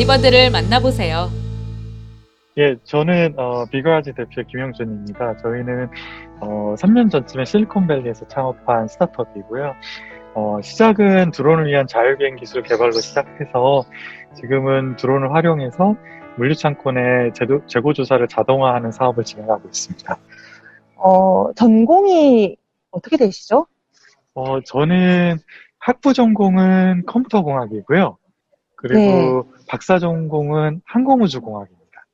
다이버들을 만나보세요. 예, 저는 어, 비거라지 대표 김영준입니다. 저희는 어, 3년 전쯤에 실리콘밸리에서 창업한 스타트업이고요. 어, 시작은 드론을 위한 자율비행 기술 개발로 시작해서 지금은 드론을 활용해서 물류창고 내 재도, 재고 조사를 자동화하는 사업을 진행하고 있습니다. 어, 전공이 어떻게 되시죠? 어, 저는 학부 전공은 컴퓨터공학이고요. 그리고 박사 전공은 항공우주공학입니다.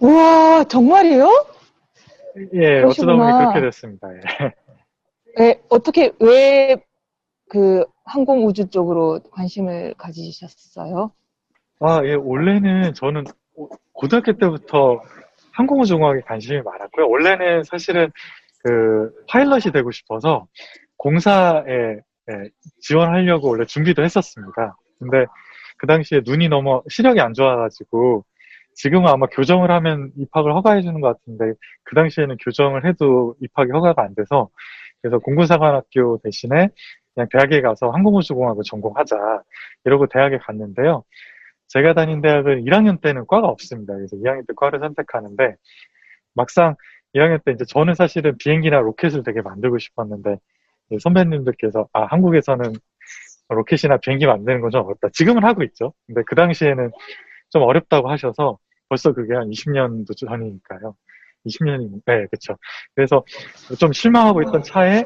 우와, 정말이에요? 예, 어쩌다 보니. 그렇게 됐습니다. 예. 네, 어떻게, 왜 그 항공우주 쪽으로 관심을 가지셨어요? 아, 예, 원래는 저는 고- 고등학교 때부터 항공우주공학에 관심이 많았고요. 원래는 사실은 그 파일럿이 되고 싶어서 공사에 예, 지원하려고 원래 준비도 했었습니다. 근데 그 당시에 눈이 너무 시력이 안 좋아가지고 지금은 아마 교정을 하면 입학을 허가해 주는 것 같은데 그 당시에는 교정을 해도 입학이 허가가 안 돼서 그래서 공군사관학교 대신에 그냥 대학에 가서 항공우주공학을 전공하자 이러고 대학에 갔는데요. 제가 다닌 대학은 1학년 때는 과가 없습니다. 그래서 2학년 때 과를 선택하는데 막상 1학년 때 이제 저는 사실은 비행기나 로켓을 되게 만들고 싶었는데 이 선배님들께서 아 한국에서는 로켓이나 비행기 만드는 건 좀 어렵다. 지금은 하고 있죠. 근데 그 당시에는 좀 어렵다고 하셔서 벌써 그게 한 20년도 전이니까요. 20년이 네, 그렇죠. 그래서 좀 실망하고 있던 차에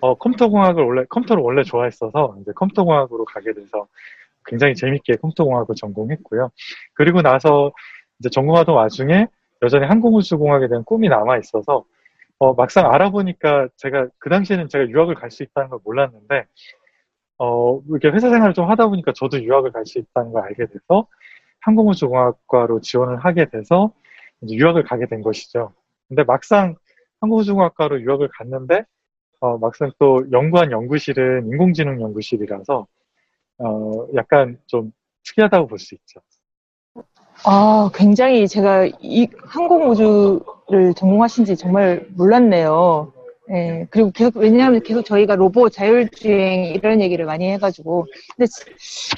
어, 컴퓨터공학을 원래 컴퓨터를 원래 좋아했어서 이제 컴퓨터공학으로 가게 돼서 굉장히 재밌게 컴퓨터공학을 전공했고요. 그리고 나서 이제 전공하던 와중에 여전히 항공우주공학에 대한 꿈이 남아 있어서 어, 막상 알아보니까 제가 그 당시에는 제가 유학을 갈 수 있다는 걸 몰랐는데 어, 이렇게 회사 생활을 좀 하다 보니까 저도 유학을 갈 수 있다는 걸 알게 돼서 항공우주공학과로 지원을 하게 돼서 이제 유학을 가게 된 것이죠. 근데 막상 항공우주공학과로 유학을 갔는데 어, 막상 또 연구한 연구실은 인공지능 연구실이라서 어, 약간 좀 특이하다고 볼 수 있죠. 아, 굉장히 제가 이 항공우주를 전공하신지 정말 몰랐네요. 예, 그리고 계속, 왜냐하면 계속 저희가 로봇, 자율주행 이런 얘기를 많이 해가지고. 근데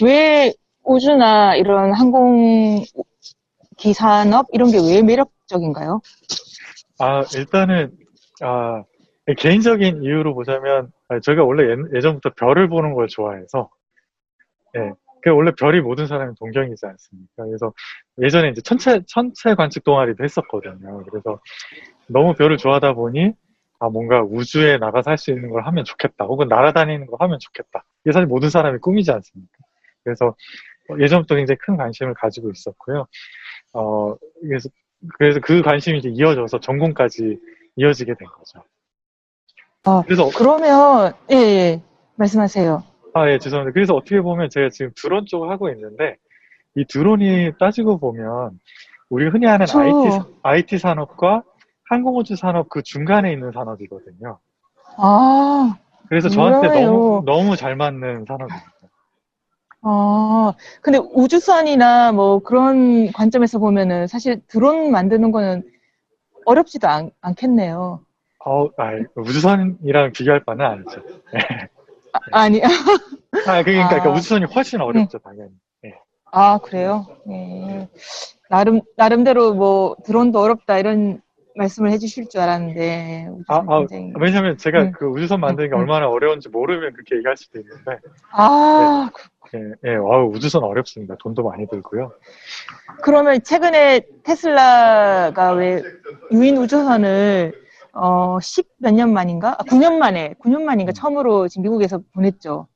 왜 우주나 이런 항공 기산업 이런 게 왜 매력적인가요? 아, 일단은, 아, 개인적인 이유로 보자면, 아, 저희가 원래 예, 전부터 별을 보는 걸 좋아해서, 예, 그 원래 별이 모든 사람이 동경이지 않습니까? 그래서 예전에 이제 천체, 천체 관측 동아리도 했었거든요. 그래서 너무 별을 좋아하다 보니, 아, 뭔가 우주에 나가서 할 수 있는 걸 하면 좋겠다. 혹은 날아다니는 걸 하면 좋겠다. 이게 사실 모든 사람의 꿈이지 않습니까? 그래서 예전부터 굉장히 큰 관심을 가지고 있었고요. 어, 그래서, 그래서 그 관심이 이제 이어져서 전공까지 이어지게 된 거죠. 아, 그래서, 그러면, 예, 예, 말씀하세요. 아, 예, 죄송합니다. 그래서 어떻게 보면 제가 지금 드론 쪽을 하고 있는데, 이 드론이 따지고 보면, 우리가 흔히 아는 그쵸. IT, IT 산업과 항공우주 산업 그 중간에 있는 산업이거든요. 아, 그래서 저한테 몰라요. 너무, 너무 잘 맞는 산업입니다. 아, 근데 우주선이나 뭐 그런 관점에서 보면은 사실 드론 만드는 거는 어렵지도 않, 않겠네요. 어, 아, 우주선이랑 비교할 바는 아니죠. 아, 아니, 아, 그러니까, 그러니까 아. 우주선이 훨씬 어렵죠, 당연히. 아, 그래요? 예. 나름, 나름대로 뭐 드론도 어렵다 이런 말씀을 해주실 줄 알았는데. 아, 아, 굉장히- 왜냐면 제가 네. 그 우주선 만드는 게 네. 얼마나 어려운지 모르면 그렇게 얘기할 수도 있는데, 아, 그- 예, 예, 와우, 우주선 어렵습니다. 돈도 많이 들고요. 그러면 최근에 테슬라가 왜 유인 우주선을 어, 10 몇 년 만인가? 아, 9년 만에, 9년 만인가 처음으로 지금 미국에서 보냈죠.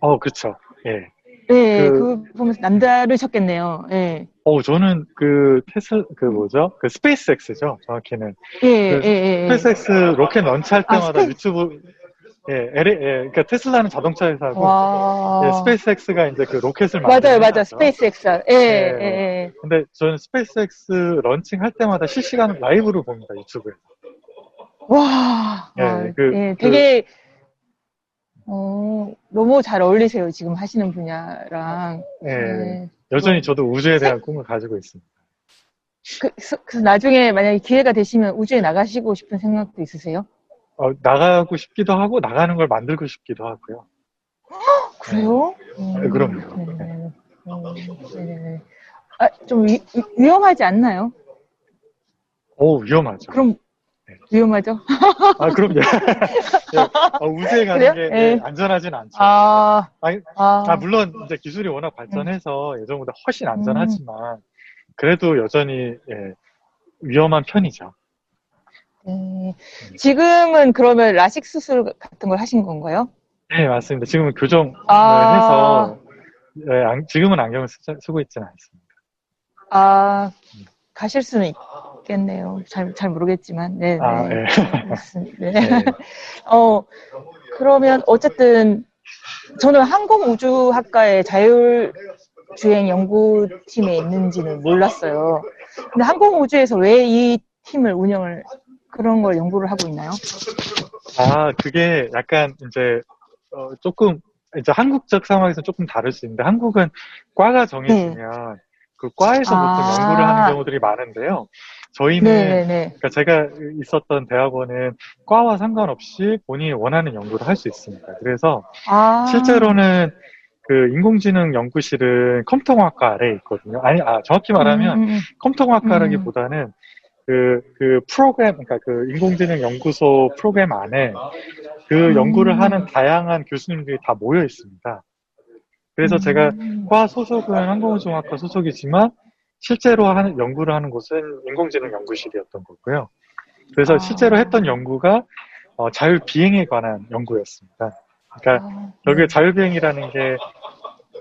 어, 그쵸. 예. 네, 그- 그, 거 보면서 남다르셨겠네요. 예. 어, 저는 그 테슬, 그 뭐죠? 그 스페이스X죠. 정확히는. 예, 예, 그 예, 예. 스페이스X 로켓 launch할 아, 때마다 스페이스- 유튜브, 예, LA, 예, 그러니까 테슬라는 자동차 회사고, 와. 예, 스페이스X가 이제 그 로켓을 맞아요, 맞아요. 스페이스X. 예, 예, 네. 예. 근데 저는 스페이스X 런칭 할 때마다 실시간 라이브로 봅니다, 유튜브에. 와. 예, 아, 그- 예, 그- 되게, 어, 너무 잘 어울리세요. 지금 하시는 분야랑. 예. 예. 여전히 저도 우주에 대한 꿈을 가지고 있습니다. 그, 서- 그래서 나중에 만약에 기회가 되시면 우주에 나가시고 싶은 생각도 있으세요? 어, 나가고 싶기도 하고, 나가는 걸 만들고 싶기도 하고요. 그래요? 네, 그럼요. 네. 음, 네네네. 아, 좀 위, 위- 위험하지 않나요? 오, 위험하죠. 그럼 네. 위험하죠? 아, 그럼요. 예, 어, 우주에 가는 그래요? 게 예. 예, 안전하진 않죠. 아, 아니, 아, 아, 물론 이제 기술이 워낙 발전해서 예전보다 훨씬 안전하지만 그래도 여전히 예, 위험한 편이죠. 네. 지금은 그러면 라식 수술 같은 걸 하신 건가요? 네, 맞습니다. 지금은 교정을 아. 해서 예, 안- 지금은 안경을 쓰, 쓰고 있지는 않습니다. 아, 가실 수는 있 겠네요. 잘, 잘 모르겠지만. 네, 네. 아, 예. 알겠습니다. 네. 네. 어, 그러면 어쨌든 저는 항공우주학과의 자율주행 연구팀에 있는지는 몰랐어요. 근데 항공우주에서 왜 이 팀을 운영을 그런 걸 연구를 하고 있나요? 아, 그게 약간 이제 어, 조금 이제 한국적 상황에서 조금 다를 수 있는데 한국은 과가 정해지면 그 과에서 아. 보통 연구를 하는 경우들이 많은데요. 저희는 네네네. 그러니까 제가 있었던 대학원은 과와 상관없이 본인이 원하는 연구를 할 수 있습니다. 그래서 아. 실제로는 그 인공지능 연구실은 컴퓨터공학과 아래에 있거든요. 아니, 아, 정확히 말하면 음, 음, 컴퓨터공학과라기보다는 그, 그 프로그램, 그러니까 그 인공지능 연구소 프로그램 안에 그 음. 연구를 하는 다양한 교수님들이 다 모여 있습니다. 그래서 제가 음. 과 소속은 항공우주공학과 소속이지만 실제로 하는 연구를 하는 곳은 인공지능 연구실이었던 거고요. 그래서 아. 실제로 했던 연구가 어, 자율 비행에 관한 연구였습니다. 그러니까 아, 여기에 자율 비행이라는 게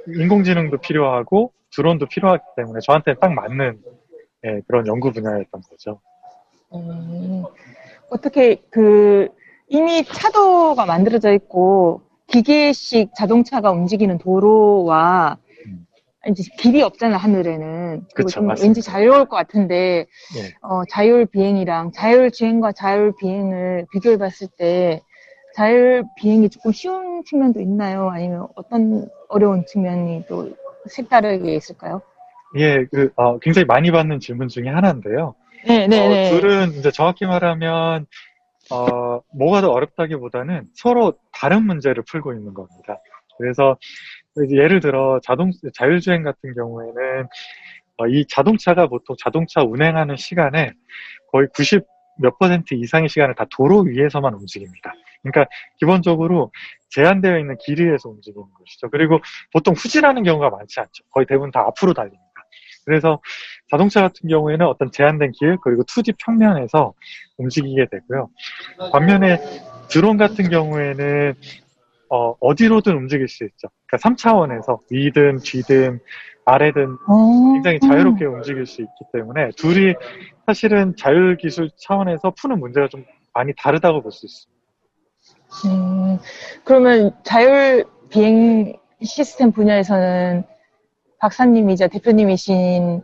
인공지능도 필요하고 드론도 필요하기 때문에 저한테 딱 맞는 예, 그런 연구 분야였던 거죠. 음, 어떻게 그 이미 차도가 만들어져 있고 기계식 자동차가 움직이는 도로와 음. 이제 길이 없잖아 하늘에는 그쵸, 좀 맞습니다. 왠지 자유로울 것 같은데 예. 어, 자율 비행이랑 자율 주행과 자율 비행을 비교해 봤을 때 자율 비행이 조금 쉬운 측면도 있나요? 아니면 어떤 어려운 측면이 또 색다르게 있을까요? 예, 그, 어, 굉장히 많이 받는 질문 중에 하나인데요. 네, 네, 어, 네. 둘은 이제 정확히 말하면, 어, 뭐가 더 어렵다기보다는 서로 다른 문제를 풀고 있는 겁니다. 그래서 예를 들어 자동, 자율주행 같은 경우에는 어, 이 자동차가 보통 자동차 운행하는 시간에 거의 90 몇 퍼센트 이상의 시간을 다 도로 위에서만 움직입니다. 그러니까 기본적으로 제한되어 있는 길 위에서 움직이는 것이죠. 그리고 보통 후진하는 경우가 많지 않죠. 거의 대부분 다 앞으로 달립니다. 그래서 자동차 같은 경우에는 어떤 제한된 길 그리고 2D 평면에서 움직이게 되고요. 반면에 드론 같은 경우에는 어, 어디로든 움직일 수 있죠. 그러니까 3차원에서 위든 뒤든 아래든 어. 굉장히 자유롭게 움직일 수 있기 때문에 둘이 사실은 자율 기술 차원에서 푸는 문제가 좀 많이 다르다고 볼 수 있습니다. 음, 그러면 자율 비행 시스템 분야에서는 박사님이자 대표님이신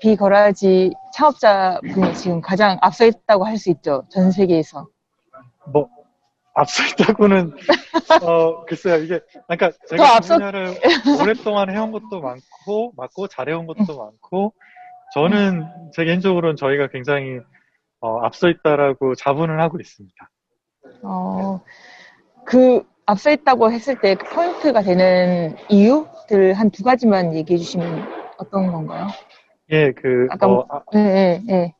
비거라지 창업자 분이 지금 가장 앞서 있다고 할 수 있죠. 전 세계에서. 뭐 앞서 있다고는 어 글쎄요 이게 그러니까 더 제가 그 앞서- 분야를 오랫동안 해온 것도 많고 맞고 잘해온 것도 많고 저는 제 개인적으로는 저희가 굉장히 어, 앞서 있다라고 자부는 하고 있습니다. 어, 그 앞서 있다고 했을 때 그 포인트가 되는 이유들 한 두 가지만 얘기해 주시면 어떤 건가요? 예, 그 아까 어, 아, 네, 네, 네.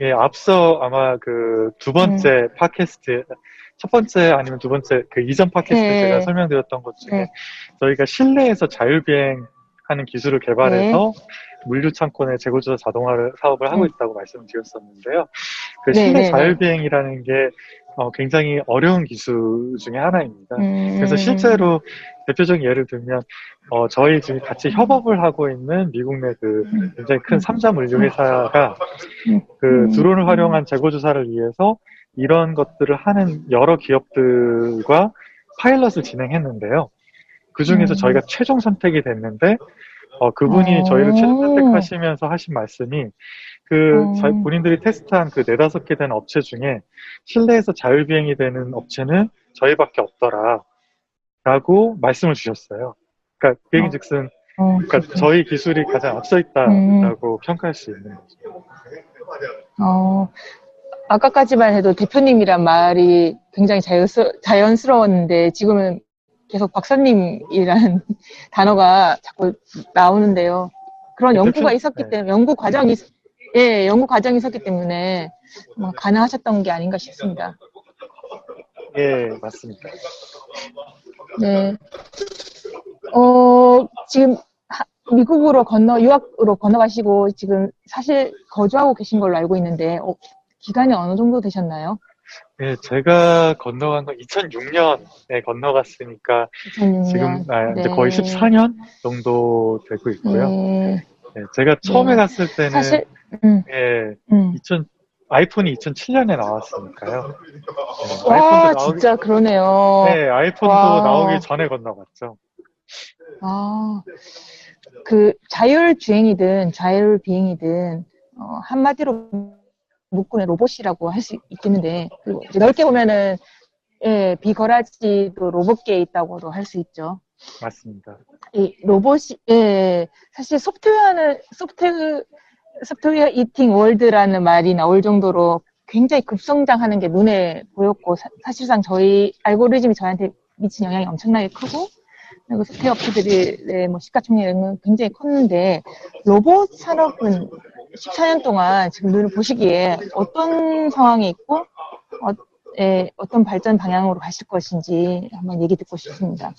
예, 앞서 아마 그 두 번째 음. 팟캐스트, 첫 번째 아니면 두 번째 그 이전 팟캐스트 네. 제가 설명드렸던 것 중에 네. 저희가 실내에서 자율비행 하는 기술을 개발해서 물류 창고내 재고조사 자동화를 사업을 하고 음. 있다고 말씀을 드렸었는데요. 그 네, 실내 네, 네. 자율비행이라는 게 어, 굉장히 어려운 기술 중에 하나입니다. 음, 그래서 실제로 대표적인 예를 들면 어, 저희 지금 같이 협업을 하고 있는 미국 내그 음. 굉장히 큰 삼자 물류 회사가 음. 그 음. 드론을 활용한 재고 조사를 위해서 이런 것들을 하는 여러 기업들과 파일럿을 진행했는데요. 그 중에서 음. 저희가 최종 선택이 됐는데 어, 그분이 오. 저희를 최종 선택하시면서 하신 말씀이 그 음. 자- 본인들이 테스트한 그 네다섯 개 된 업체 중에 실내에서 자율비행이 되는 업체는 저희밖에 없더라. 라고 말씀을 주셨어요. 그러니까 그 얘기 어. 즉슨 어, 그러니까 그렇구나. 저희 기술이 가장 앞서 있다라고 평가할 수 있는 거죠. 어, 아까까지만 해도 대표님이란 말이 굉장히 자연스, 자연스러웠는데 지금은 계속 박사님이라는 단어가 자꾸 나오는데요. 그런 대충- 연구가 있었기 네. 때문에, 연구 과정이, 있- 예, 연구 과정이 있었기 때문에 뭐 가능하셨던 게 아닌가 싶습니다. 예, 맞습니다. 네. 어, 지금 하- 미국으로 건너, 유학으로 건너가시고 지금 사실 거주하고 계신 걸로 알고 있는데, 어, 기간이 어느 정도 되셨나요? 예, 제가 건너간 건 2006년에 건너갔으니까 2006년. 지금 아, 이제 네. 거의 14년 정도 되고 있고요. 네. 예, 제가 처음에 네. 갔을 때는 사실, 음, 예, 음. 2000 아이폰이 2007년에 나왔으니까요. 예, 와, 아이폰도 나오기, 진짜 그러네요. 네, 아이폰도 와. 나오기 전에 건너갔죠. 아, 그 자율 주행이든 자율 비행이든 어, 한마디로 묶고는 로봇이라고 할 수 있겠는데 그리고 이제 넓게 보면은 예, 비거라지도 로봇계에 있다고도 할 수 있죠. 맞습니다. 이 로봇이 예, 사실 소프트웨어는 소프트웨어 소프트웨어 이팅 월드라는 말이 나올 정도로 굉장히 급성장하는 게 눈에 보였고 사, 실상 저희 알고리즘이 저한테 미친 영향이 엄청나게 크고 그리고 소프트웨어 업체들의 뭐 시가총액은 굉장히 컸는데 로봇 산업은 14년 동안 지금 눈을 보시기에 어떤 상황에 있고 어, 예, 어떤 발전 방향으로 가실 것인지 한번 얘기 듣고 싶습니다.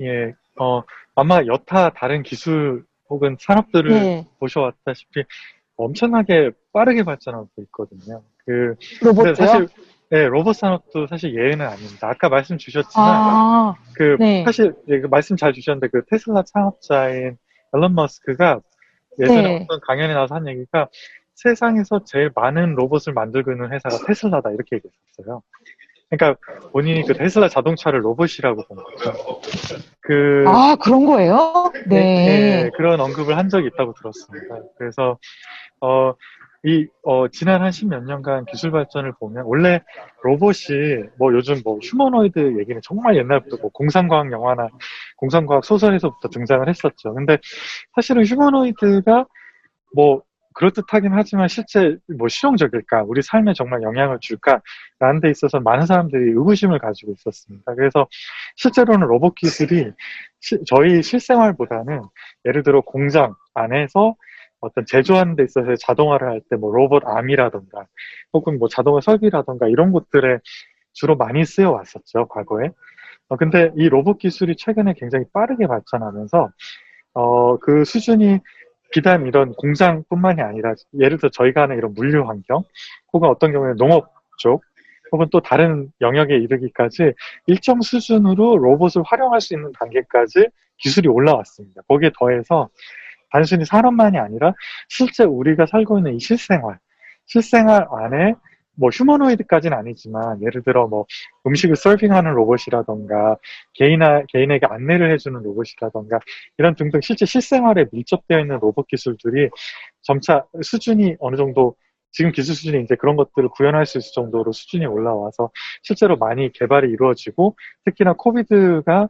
예, 어, 아마 여타 다른 기술 혹은 산업들을 네, 보셔왔다시피 엄청나게 빠르게 발전하고 있거든요. 그, 로봇도요? 사실, 네, 로봇 산업도 사실 예외는 아닙니다. 아까 말씀 주셨지만, 아, 그, 네. 사실, 예, 그 말씀 잘 주셨는데, 그 테슬라 창업자인 앨런 머스크가 예전에 네. 어떤 강연에 나와서 한 얘기가 세상에서 제일 많은 로봇을 만들고 있는 회사가 테슬라다, 이렇게 얘기했었어요. 그러니까 본인이 그 테슬라 자동차를 로봇이라고 본 거죠. 그, 아, 그런 거예요? 네. 네, 그런 언급을 한 적이 있다고 들었습니다. 그래서 어, 이 어, 지난 한 십몇 년간 기술 발전을 보면 원래 로봇이 뭐 요즘 뭐 휴머노이드 얘기는 정말 옛날부터 뭐 공상과학 영화나 공상과학 소설에서부터 등장을 했었죠. 근데 사실은 휴머노이드가 뭐 그럴듯하긴 하지만 실제 뭐 실용적일까, 우리 삶에 정말 영향을 줄까라는 데 있어서 많은 사람들이 의구심을 가지고 있었습니다. 그래서 실제로는 로봇 기술이 시- 저희 실생활보다는 예를 들어 공장 안에서 어떤 제조하는 데 있어서 자동화를 할 때 뭐 로봇 암이라던가 혹은 뭐 자동화 설비라던가 이런 곳들에 주로 많이 쓰여 왔었죠, 과거에. 어, 근데 이 로봇 기술이 최근에 굉장히 빠르게 발전하면서 어, 그 수준이 비단 이런 공장뿐만이 아니라 예를 들어 저희가 하는 이런 물류 환경 혹은 어떤 경우에는 농업 쪽 혹은 또 다른 영역에 이르기까지 일정 수준으로 로봇을 활용할 수 있는 단계까지 기술이 올라왔습니다. 거기에 더해서 단순히 산업만이 아니라 실제 우리가 살고 있는 이 실생활, 실생활 안에 뭐 휴머노이드까지는 아니지만 예를 들어 뭐 음식을 서빙하는 로봇이라던가 개인아, 개인에게 안내를 해주는 로봇이라던가 이런 등등 실제 실생활에 밀접되어 있는 로봇 기술들이 점차 수준이 어느 정도 지금 기술 수준이 이제 그런 것들을 구현할 수 있을 정도로 수준이 올라와서 실제로 많이 개발이 이루어지고 특히나 코비드가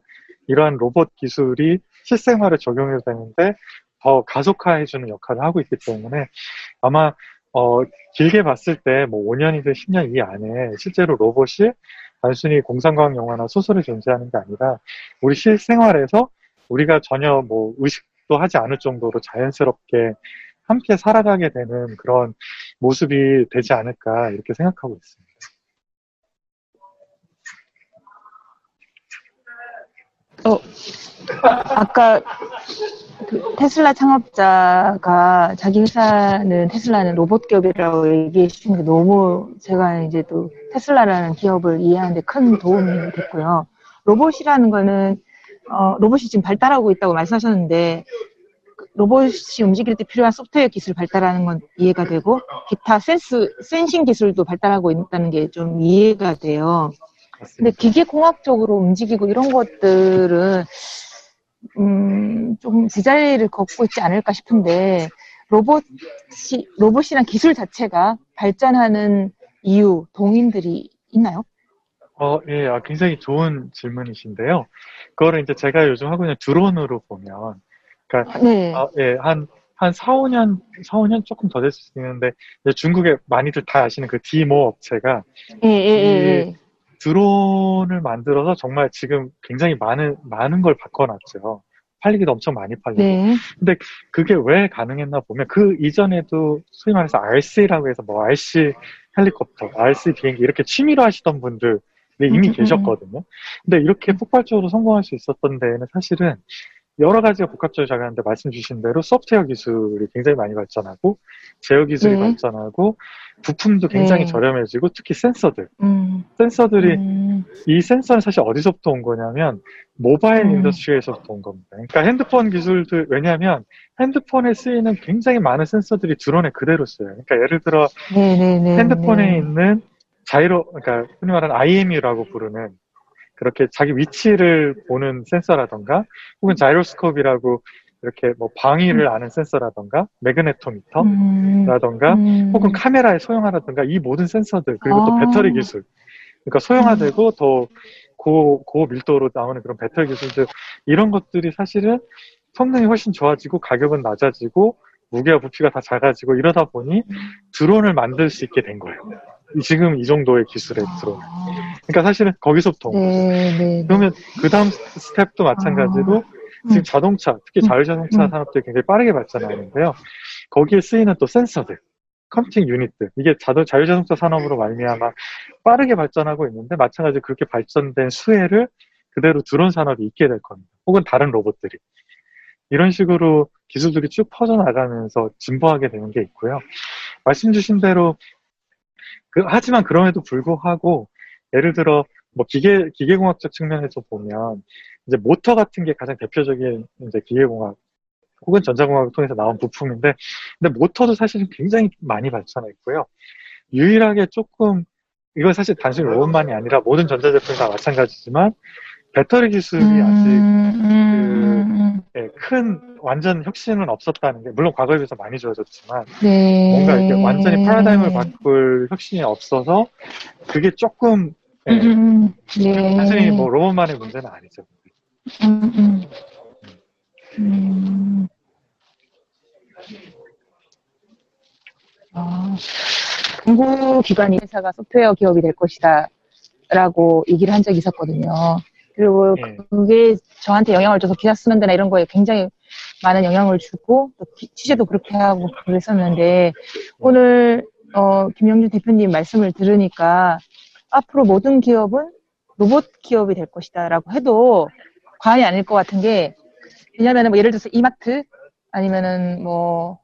이러한 로봇 기술이 실생활에 적용이 되는데 더 가속화해주는 역할을 하고 있기 때문에 아마 어, 길게 봤을 때 뭐 5년이든 10년 이 안에 실제로 로봇이 단순히 공상과학 영화나 소설에 존재하는 게 아니라 우리 실생활에서 우리가 전혀 뭐 의식도 하지 않을 정도로 자연스럽게 함께 살아가게 되는 그런 모습이 되지 않을까 이렇게 생각하고 있습니다. 아까 그 테슬라 창업자가 자기 회사는 테슬라는 로봇 기업이라고 얘기해 주신 게 너무 제가 이제 또 테슬라라는 기업을 이해하는데 큰 도움이 됐고요. 로봇이라는 거는 어, 로봇이 지금 발달하고 있다고 말씀하셨는데 그 로봇이 움직일 때 필요한 소프트웨어 기술 발달하는 건 이해가 되고 기타 센스 센싱 기술도 발달하고 있다는 게 좀 이해가 돼요. 근데 맞습니다. 기계 공학적으로 움직이고 이런 것들은 음, 좀 제자리를 걷고 있지 않을까 싶은데 로봇이 로봇이란 기술 자체가 발전하는 이유 동인들이 있나요? 어, 예, 아, 굉장히 좋은 질문이신데요. 그거를 이제 제가 요즘 하고 있는 드론으로 보면, 그러니까 네. 아, 예, 한, 한 4, 5년, 4, 5년 조금 더 됐을 수 있는데, 중국에 많이들 다 아시는 그 디모 업체가 예, 예, 예, 예. 드론을 만들어서 정말 지금 굉장히 많은 많은 걸 바꿔놨죠. 팔리기도 엄청 많이 팔리고. 네. 그게 왜 가능했나 보면 그 이전에도 소위 말해서 RC라고 해서 뭐 RC 헬리콥터, RC 비행기 이렇게 취미로 하시던 분들이 이미 음, 음, 계셨거든요. 근데 이렇게 폭발적으로 성공할 수 있었던 데에는 사실은 여러 가지가 복합적으로 작용하는데 말씀 주신 대로 소프트웨어 기술이 굉장히 많이 발전하고 제어 기술이 네. 발전하고 부품도 굉장히 네. 저렴해지고 특히 센서들 음, 센서들이 음, 이 센서는 사실 어디서부터 온 거냐면 모바일 음. industry에서부터 온 겁니다. 그러니까 핸드폰 기술들 왜냐하면 핸드폰에 쓰이는 굉장히 많은 센서들이 드론에 그대로 쓰여요. 그러니까 예를 들어 네네네. 핸드폰에 네. 있는 자이로 그러니까 흔히 말하는 IMU라고 부르는 그렇게 자기 위치를 보는 센서라던가 혹은 자이로스코프이라고 이렇게 뭐 방위를 아는 센서라던가 매그네토미터라던가 음, 음, 혹은 카메라의 소형화라든가 이 모든 센서들 그리고 또 아. 배터리 기술. 그러니까 소형화되고 더 고, 고 밀도로 나오는 그런 배터리 기술들 이런 것들이 사실은 성능이 훨씬 좋아지고 가격은 낮아지고 무게와 부피가 다 작아지고 이러다 보니 드론을 만들 수 있게 된 거예요. 이- 지금 이 정도의 드론. 아, 그러니까 사실은 거기서부터 온 거죠. 네, 네. 그러면 그 다음 스텝도 마찬가지로 음. 지금 자동차, 특히 음. 자율자동차 음. 산업들이 굉장히 빠르게 발전하는데요. 거기에 쓰이는 또 센서들, 컴퓨팅 유닛들, 이게 자동, 자율자동차 산업으로 말미암아 빠르게 발전하고 있는데 마찬가지로 그렇게 발전된 수혜를 그대로 드론 산업이 있게 될 겁니다. 혹은 다른 로봇들이. 이런 식으로 기술들이 쭉 퍼져나가면서 진보하게 되는 게 있고요. 말씀 주신 대로 그, 하지만 그럼에도 불구하고 예를 들어 뭐 기계 기계공학적 측면에서 보면 이제 모터 같은 게 가장 대표적인 이제 기계공학 혹은 전자공학을 통해서 나온 부품인데 근데 모터도 사실은 굉장히 많이 발전해 있고요. 유일하게 조금 이건 사실 단순히 로봇만이 아니라 모든 전자제품이 다 마찬가지지만 배터리 기술이 아직 음, 음, 예, 큰 완전 혁신은 없었다는 게 물론 과거에 비해서 많이 좋아졌지만 네. 뭔가 이렇게 완전히 패러다임을 바꿀 혁신이 없어서 그게 조금 예, 음, 음, 네. 단순히 뭐 로봇만의 문제는 아니죠. 음, 음. 음. 아, 공구기관 회사가 소프트웨어 기업이 될 것이다. 라고 얘기를 한 적이 있었거든요. 그리고 예. 그게 저한테 영향을 줘서 기사 쓰는 데나 이런 거에 굉장히 많은 영향을 주고, 또 기- 취재도 그렇게 하고 그랬었는데, 오늘, 어, 김영준 대표님 말씀을 들으니까, 앞으로 모든 기업은 로봇 기업이 될 것이다 라고 해도 과언이 아닐 것 같은 게, 왜냐면은 뭐 예를 들어서 이마트, 아니면은 뭐,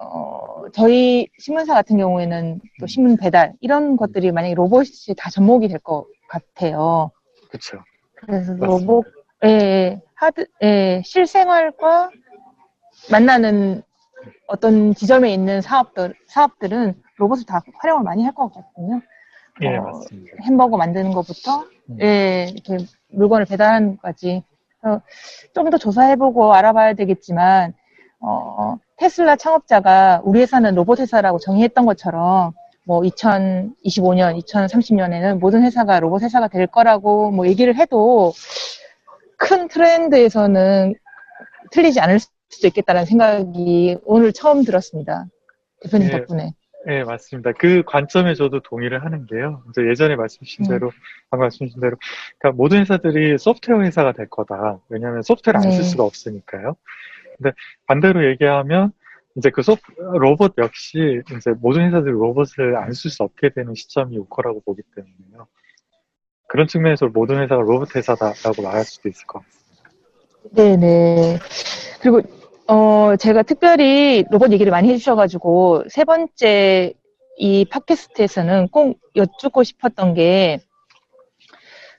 어, 저희 신문사 같은 경우에는 또 신문 배달, 이런 것들이 만약에 로봇이 다 접목이 될 것 같아요. 그렇죠. 그래서 맞습니다. 로봇, 예, 하드, 예, 실생활과 만나는 어떤 지점에 있는 사업들, 사업들은 로봇을 다 활용을 많이 할 것 같거든요. 예, 어, 맞습니다. 햄버거 만드는 것부터, 음. 예, 이렇게 물건을 배달하는 것까지. 좀 더 조사해보고 알아봐야 되겠지만, 어, 테슬라 창업자가 우리 회사는 로봇 회사라고 정의했던 것처럼, 뭐 2025년, 2030년에는 모든 회사가 로봇 회사가 될 거라고 뭐 얘기를 해도 큰 트렌드에서는 틀리지 않을 수도 있겠다는 생각이 오늘 처음 들었습니다. 대표님 예. 덕분에. 네, 맞습니다. 그 관점에 저도 동의를 하는 게요. 이제 예전에 말씀 주신 음. 대로, 방금 말씀 주신 대로, 그러니까 모든 회사들이 소프트웨어 회사가 될 거다. 왜냐하면 소프트웨어를 안쓸 네. 수가 없으니까요. 근데 반대로 얘기하면, 이제 그 소프, 로봇 역시 이제 모든 회사들이 로봇을 안 쓸 수 없게 되는 시점이 올 거라고 보기 때문에요. 그런 측면에서 모든 회사가 로봇 회사다라고 말할 수도 있을 것 같습니다. 네네. 그리고, 어, 제가 특별히 로봇 얘기를 많이 해주셔가지고, 세 번째 이 팟캐스트에서는 꼭 여쭙고 싶었던 게,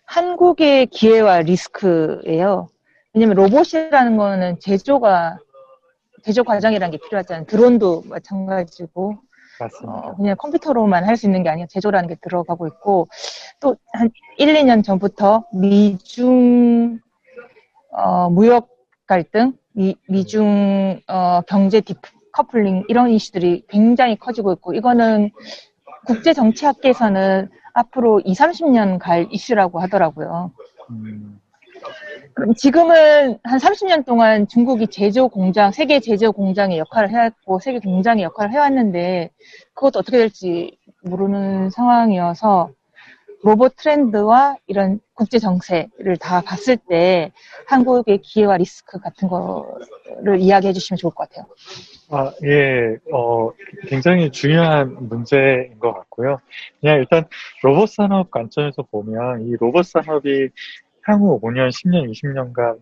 한국의 기회와 리스크예요. 왜냐면 로봇이라는 거는 제조가, 제조 과정이라는 게 필요하잖아요. 드론도 마찬가지고. 어, 그냥 컴퓨터로만 할 수 있는 게 아니라 제조라는 게 들어가고 있고, 또 한 1, 2년 전부터 미중, 어, 무역 갈등, 미, 미중, 어, 경제 디커플링, 이런 이슈들이 굉장히 커지고 있고, 이거는 국제 정치학계에서는 앞으로 2, 30년 갈 이슈라고 하더라고요. 음, 지금은 한 30년 동안 중국이 제조 공장, 세계 제조 공장의 역할을 해왔고, 세계 공장의 역할을 해왔는데, 그것도 어떻게 될지 모르는 상황이어서, 로봇 트렌드와 이런 국제 정세를 다 봤을 때 한국의 기회와 리스크 같은 거를 이야기해 주시면 좋을 것 같아요. 아, 예, 어, 굉장히 중요한 문제인 것 같고요. 그냥 일단 로봇 산업 관점에서 보면 이 로봇 산업이 향후 5년, 10년, 20년간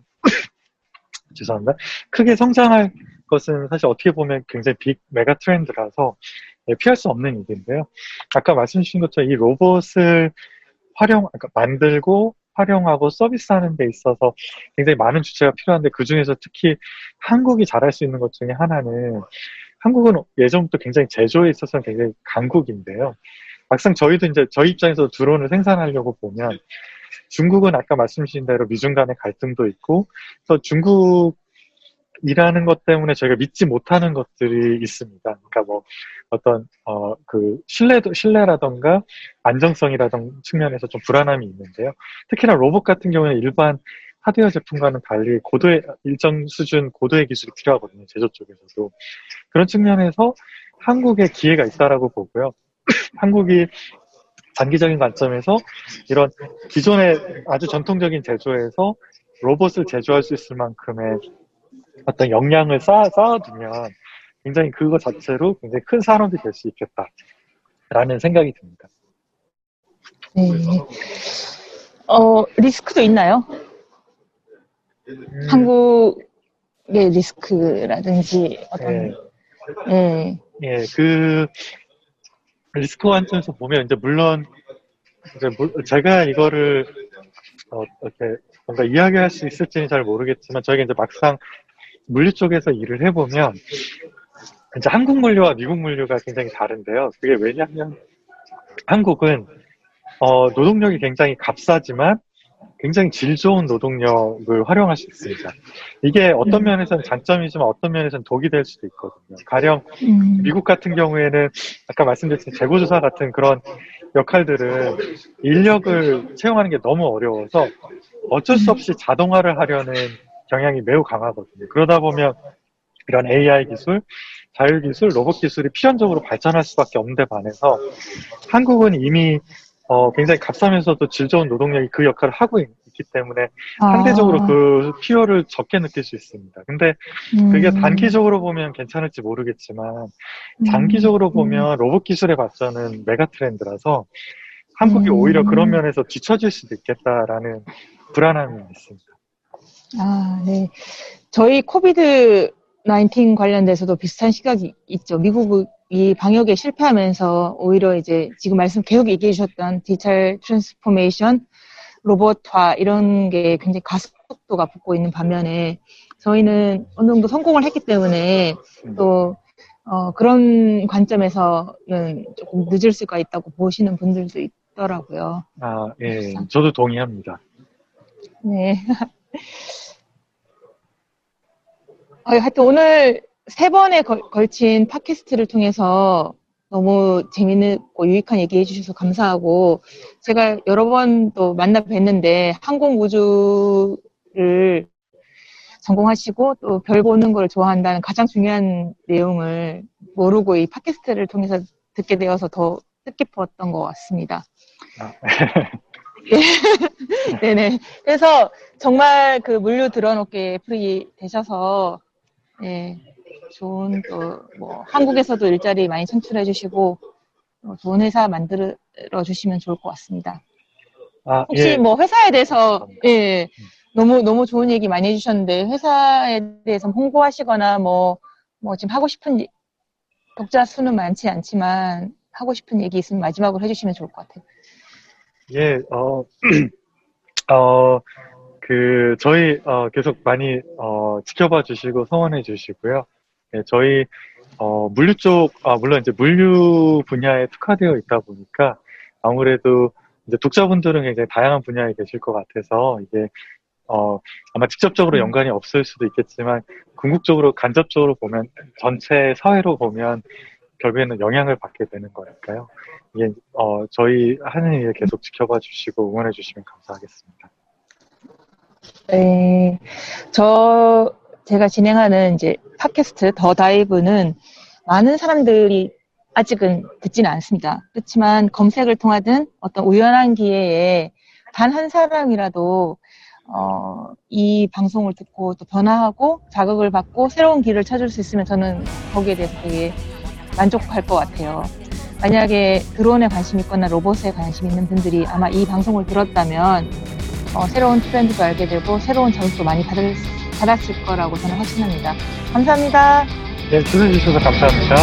죄송합니다. 크게 성장할 것은 사실 어떻게 보면 굉장히 빅 메가 트렌드라서 예, 피할 수 없는 일인데요. 아까 말씀 주신 것처럼 이 로봇을 활용, 그러니까 만들고 활용하고 서비스하는 데 있어서 굉장히 많은 주체가 필요한데 그 중에서 특히 한국이 잘할 수 있는 것 중에 하나는 한국은 예전부터 굉장히 제조에 있어서는 굉장히 강국인데요. 막상 저희도 이제 저희 입장에서 드론을 생산하려고 보면 중국은 아까 말씀 주신 대로 미중 간의 갈등도 있고 그래서 중국이라는 것 때문에 저희가 믿지 못하는 것들이 있습니다. 그러니까 뭐 어떤 어 그 신뢰도 신뢰라던가 안정성이라던 측면에서 좀 불안함이 있는데요. 특히나 로봇 같은 경우는 일반 하드웨어 제품과는 달리 고도의 일정 수준 고도의 기술이 필요하거든요. 제조 쪽에서도 그런 측면에서 한국에 기회가 있다라고 보고요. 한국이 장기적인 관점에서 이런 기존의 아주 전통적인 제조에서 로봇을 제조할 수 있을 만큼의 어떤 역량을 쌓아, 쌓아두면 굉장히 그거 자체로 굉장히 큰 산업이 될 수 있겠다라는 생각이 듭니다. 네. 어, 리스크도 있나요? 음, 한국의 리스크라든지 어떤, 예, 예. 예, 그 리스크 관점에서 보면 이제 물론 이제 물- 제가 이거를 어, 이렇게 뭔가 이야기할 수 있을지는 잘 모르겠지만 저희가 이제 막상 물류 쪽에서 일을 해보면 이제 한국 물류와 미국 물류가 굉장히 다른데요. 그게 왜냐하면 한국은 어, 노동력이 굉장히 값싸지만 굉장히 질 좋은 노동력을 활용할 수 있습니다. 이게 어떤 음. 면에서는 장점이지만 어떤 면에서는 독이 될 수도 있거든요. 가령 음, 미국 같은 경우에는 아까 말씀드렸듯이 재고조사 같은 그런 역할들은 인력을 채용하는 게 너무 어려워서 어쩔 수 없이 자동화를 하려는 경향이 매우 강하거든요. 그러다 보면 이런 AI 기술, 자율 기술, 로봇 기술이 필연적으로 발전할 수밖에 없는데 반해서 한국은 이미 어, 굉장히 값싸면서도 질 좋은 노동력이 그 역할을 하고 있, 기 때문에 상대적으로 아, 그 필요를 적게 느낄 수 있습니다. 근데 그게 음, 단기적으로 보면 괜찮을지 모르겠지만 음, 장기적으로 음. 보면 로봇 기술의 발전은 mega trend라서 한국이 음. 오히려 그런 면에서 뒤처질 수도 있겠다라는 불안함이 있습니다. 아, 네. 저희 COVID 19 관련돼서도 비슷한 시각이 있죠. 미국 이 방역에 실패하면서 오히려 이제 지금 말씀 계속 얘기해 주셨던 digital transformation, 로봇화 이런 게 굉장히 가속도가 붙고 있는 반면에 저희는 어느 정도 성공을 했기 때문에 또 어, 그런 관점에서는 조금 늦을 수가 있다고 보시는 분들도 있더라고요. 아, 예, 저도 동의합니다. 네. 아, 하여튼 오늘 세 번에 걸, 걸친 팟캐스트를 통해서 너무 재미있고 유익한 얘기 해주셔서 감사하고 제가 여러 번 또 만나 뵀는데 항공우주를 전공하시고 또 별 보는 걸 좋아한다는 가장 중요한 내용을 모르고 이 팟캐스트를 통해서 듣게 되어서 더 뜻깊었던 것 같습니다. 아, 네네. 그래서 정말 그 물류 드론업계 프리 되셔서 예, 좋은 또 뭐 한국에서도 일자리 많이 창출해 주시고 어, 좋은 회사 만들어 주시면 좋을 것 같습니다. 아, 혹시 예, 뭐 회사에 대해서. 예, 너무 너무 좋은 얘기 많이 해주셨는데 회사에 대해서 홍보하시거나 뭐뭐 지금 하고 싶은 이- 독자 수는 많지 않지만 하고 싶은 얘기 있으면 마지막으로 해주시면 좋을 것 같아요. 예, 어, 어, 그, 저희, 어, 계속 많이, 어, 지켜봐 주시고 성원해 주시고요. 예, 저희, 어, 물류 쪽, 아, 물론 이제 물류 분야에 특화되어 있다 보니까 아무래도 이제 독자분들은 굉장히 다양한 분야에 계실 것 같아서 이게, 어, 아마 직접적으로 음. 연관이 없을 수도 있겠지만 궁극적으로, 간접적으로 보면 전체 사회로 보면 결국에는 영향을 받게 되는 거니까요. 이게, 어, 저희 하는 일 계속 지켜봐 주시고 응원해 주시면 감사하겠습니다. 네, 저 제가 진행하는 이제 팟캐스트 더 다이브는 많은 사람들이 아직은 듣지는 않습니다. 그렇지만 검색을 통하든 어떤 우연한 기회에 단 한 사람이라도 어, 이 방송을 듣고 또 변화하고 자극을 받고 새로운 길을 찾을 수 있으면 저는 거기에 대해서 되게 만족할 것 같아요. 만약에 드론에 관심 있거나 로봇에 관심 있는 분들이 아마 이 방송을 들었다면 어, 새로운 트렌드도 알게 되고 새로운 자극도 많이 받을, 받았을 거라고 저는 확신합니다. 감사합니다. 네, 출연해주셔서 감사합니다.